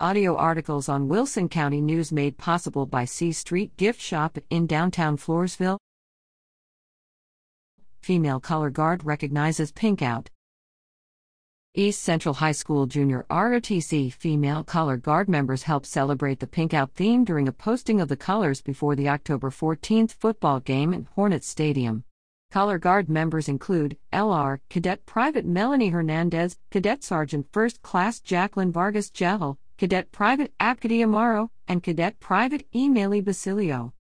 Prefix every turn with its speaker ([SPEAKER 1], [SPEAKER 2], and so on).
[SPEAKER 1] Audio articles on Wilson County News made possible by C Street Gift Shop in downtown Floresville. Female color guard recognizes pink out. East Central High School Junior ROTC female color guard members helped celebrate the pink out theme during a posting of the colors before the October 14th football game in Hornets Stadium. Color Guard members include LR Cadet Private Melanie Hernandez, Cadet Sergeant First Class Jacqueline Vargas Gel, Cadet Private Abkadi Amaro, and Cadet Private Emily Basilio.